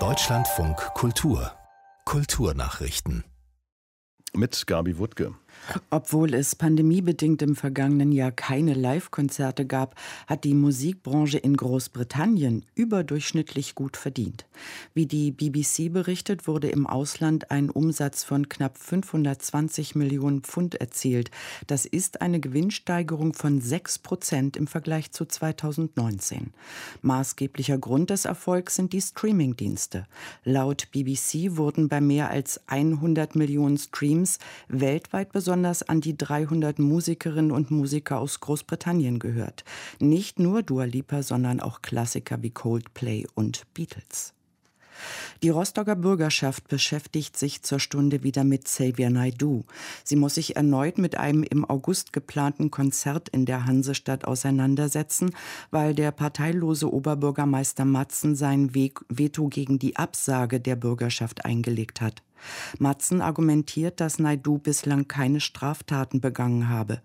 Deutschlandfunk Kultur Kulturnachrichten mit Gabi Wuttke. Obwohl es pandemiebedingt im vergangenen Jahr keine Live-Konzerte gab, hat die Musikbranche in Großbritannien überdurchschnittlich gut verdient. Wie die BBC berichtet, wurde im Ausland ein Umsatz von knapp 520 Millionen Pfund erzielt. Das ist eine Gewinnsteigerung von 6 Prozent im Vergleich zu 2019. Maßgeblicher Grund des Erfolgs sind die Streamingdienste. Laut BBC wurden bei mehr als 100 Millionen Streams weltweit besonders an die 300 Musikerinnen und Musiker aus Großbritannien gehört. Nicht nur Dua Lipa, sondern auch Klassiker wie Coldplay und Beatles. Die Rostocker Bürgerschaft beschäftigt sich zur Stunde wieder mit Xavier Naidu. Sie muss sich erneut mit einem im August geplanten Konzert in der Hansestadt auseinandersetzen, weil der parteilose Oberbürgermeister Matzen sein Veto gegen die Absage der Bürgerschaft eingelegt hat. Matzen argumentiert, dass Naidu bislang keine Straftaten begangen habe.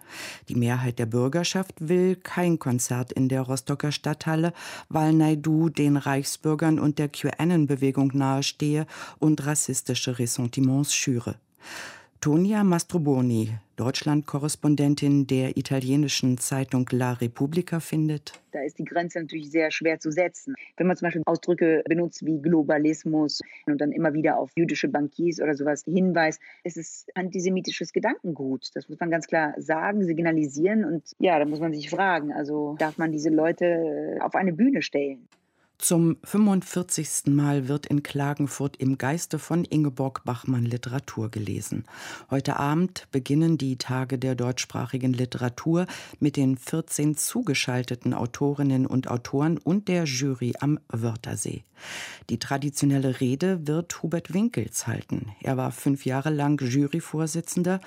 Die Mehrheit der Bürgerschaft will kein Konzert in der Rostocker Stadthalle, weil Naidu den Reichsbürgern und der QAnon-Bewegung nahestehe und rassistische Ressentiments schüre. Tonia Mastroboni, Deutschland-Korrespondentin der italienischen Zeitung La Repubblica, findet. Da ist die Grenze natürlich sehr schwer zu setzen. Wenn man zum Beispiel Ausdrücke benutzt wie Globalismus und dann immer wieder auf jüdische Bankiers oder sowas hinweist, es ist antisemitisches Gedankengut. Das muss man ganz klar sagen, signalisieren und ja, da muss man sich fragen, also darf man diese Leute auf eine Bühne stellen? Zum 45. Mal wird in Klagenfurt im Geiste von Ingeborg Bachmann Literatur gelesen. Heute Abend beginnen die Tage der deutschsprachigen Literatur mit den 14 zugeschalteten Autorinnen und Autoren und der Jury am Wörthersee. Die traditionelle Rede wird Hubert Winkels halten. Er war fünf Jahre lang Juryvorsitzender.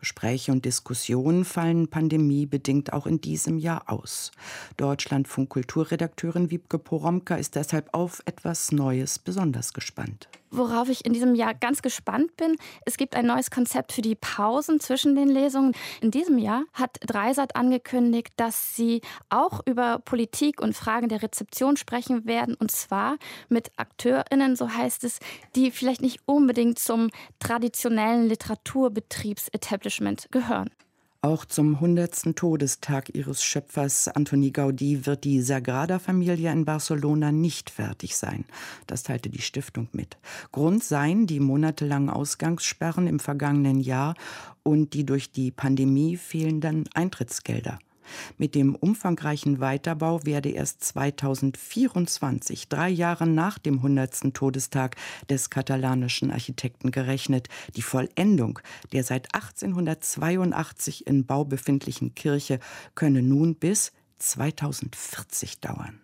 Gespräche und Diskussionen fallen pandemiebedingt auch in diesem Jahr aus. Deutschlandfunk Kulturredakteurin Wiebke Poromka ist deshalb auf etwas Neues besonders gespannt. Worauf ich in diesem Jahr ganz gespannt bin, es gibt ein neues Konzept für die Pausen zwischen den Lesungen. In diesem Jahr hat Dreisat angekündigt, dass sie auch über Politik und Fragen der Rezeption sprechen werden, und zwar mit AkteurInnen, so heißt es, die vielleicht nicht unbedingt zum traditionellen Literaturbetriebsetablishment gehören. Auch zum 100. Todestag ihres Schöpfers Antoni Gaudí wird die Sagrada-Familie in Barcelona nicht fertig sein. Das teilte die Stiftung mit. Grund seien die monatelangen Ausgangssperren im vergangenen Jahr und die durch die Pandemie fehlenden Eintrittsgelder. Mit dem umfangreichen Weiterbau werde erst 2024, drei Jahre nach dem 100. Todestag des katalanischen Architekten gerechnet, die Vollendung der seit 1882 in Bau befindlichen Kirche könne nun bis 2040 dauern.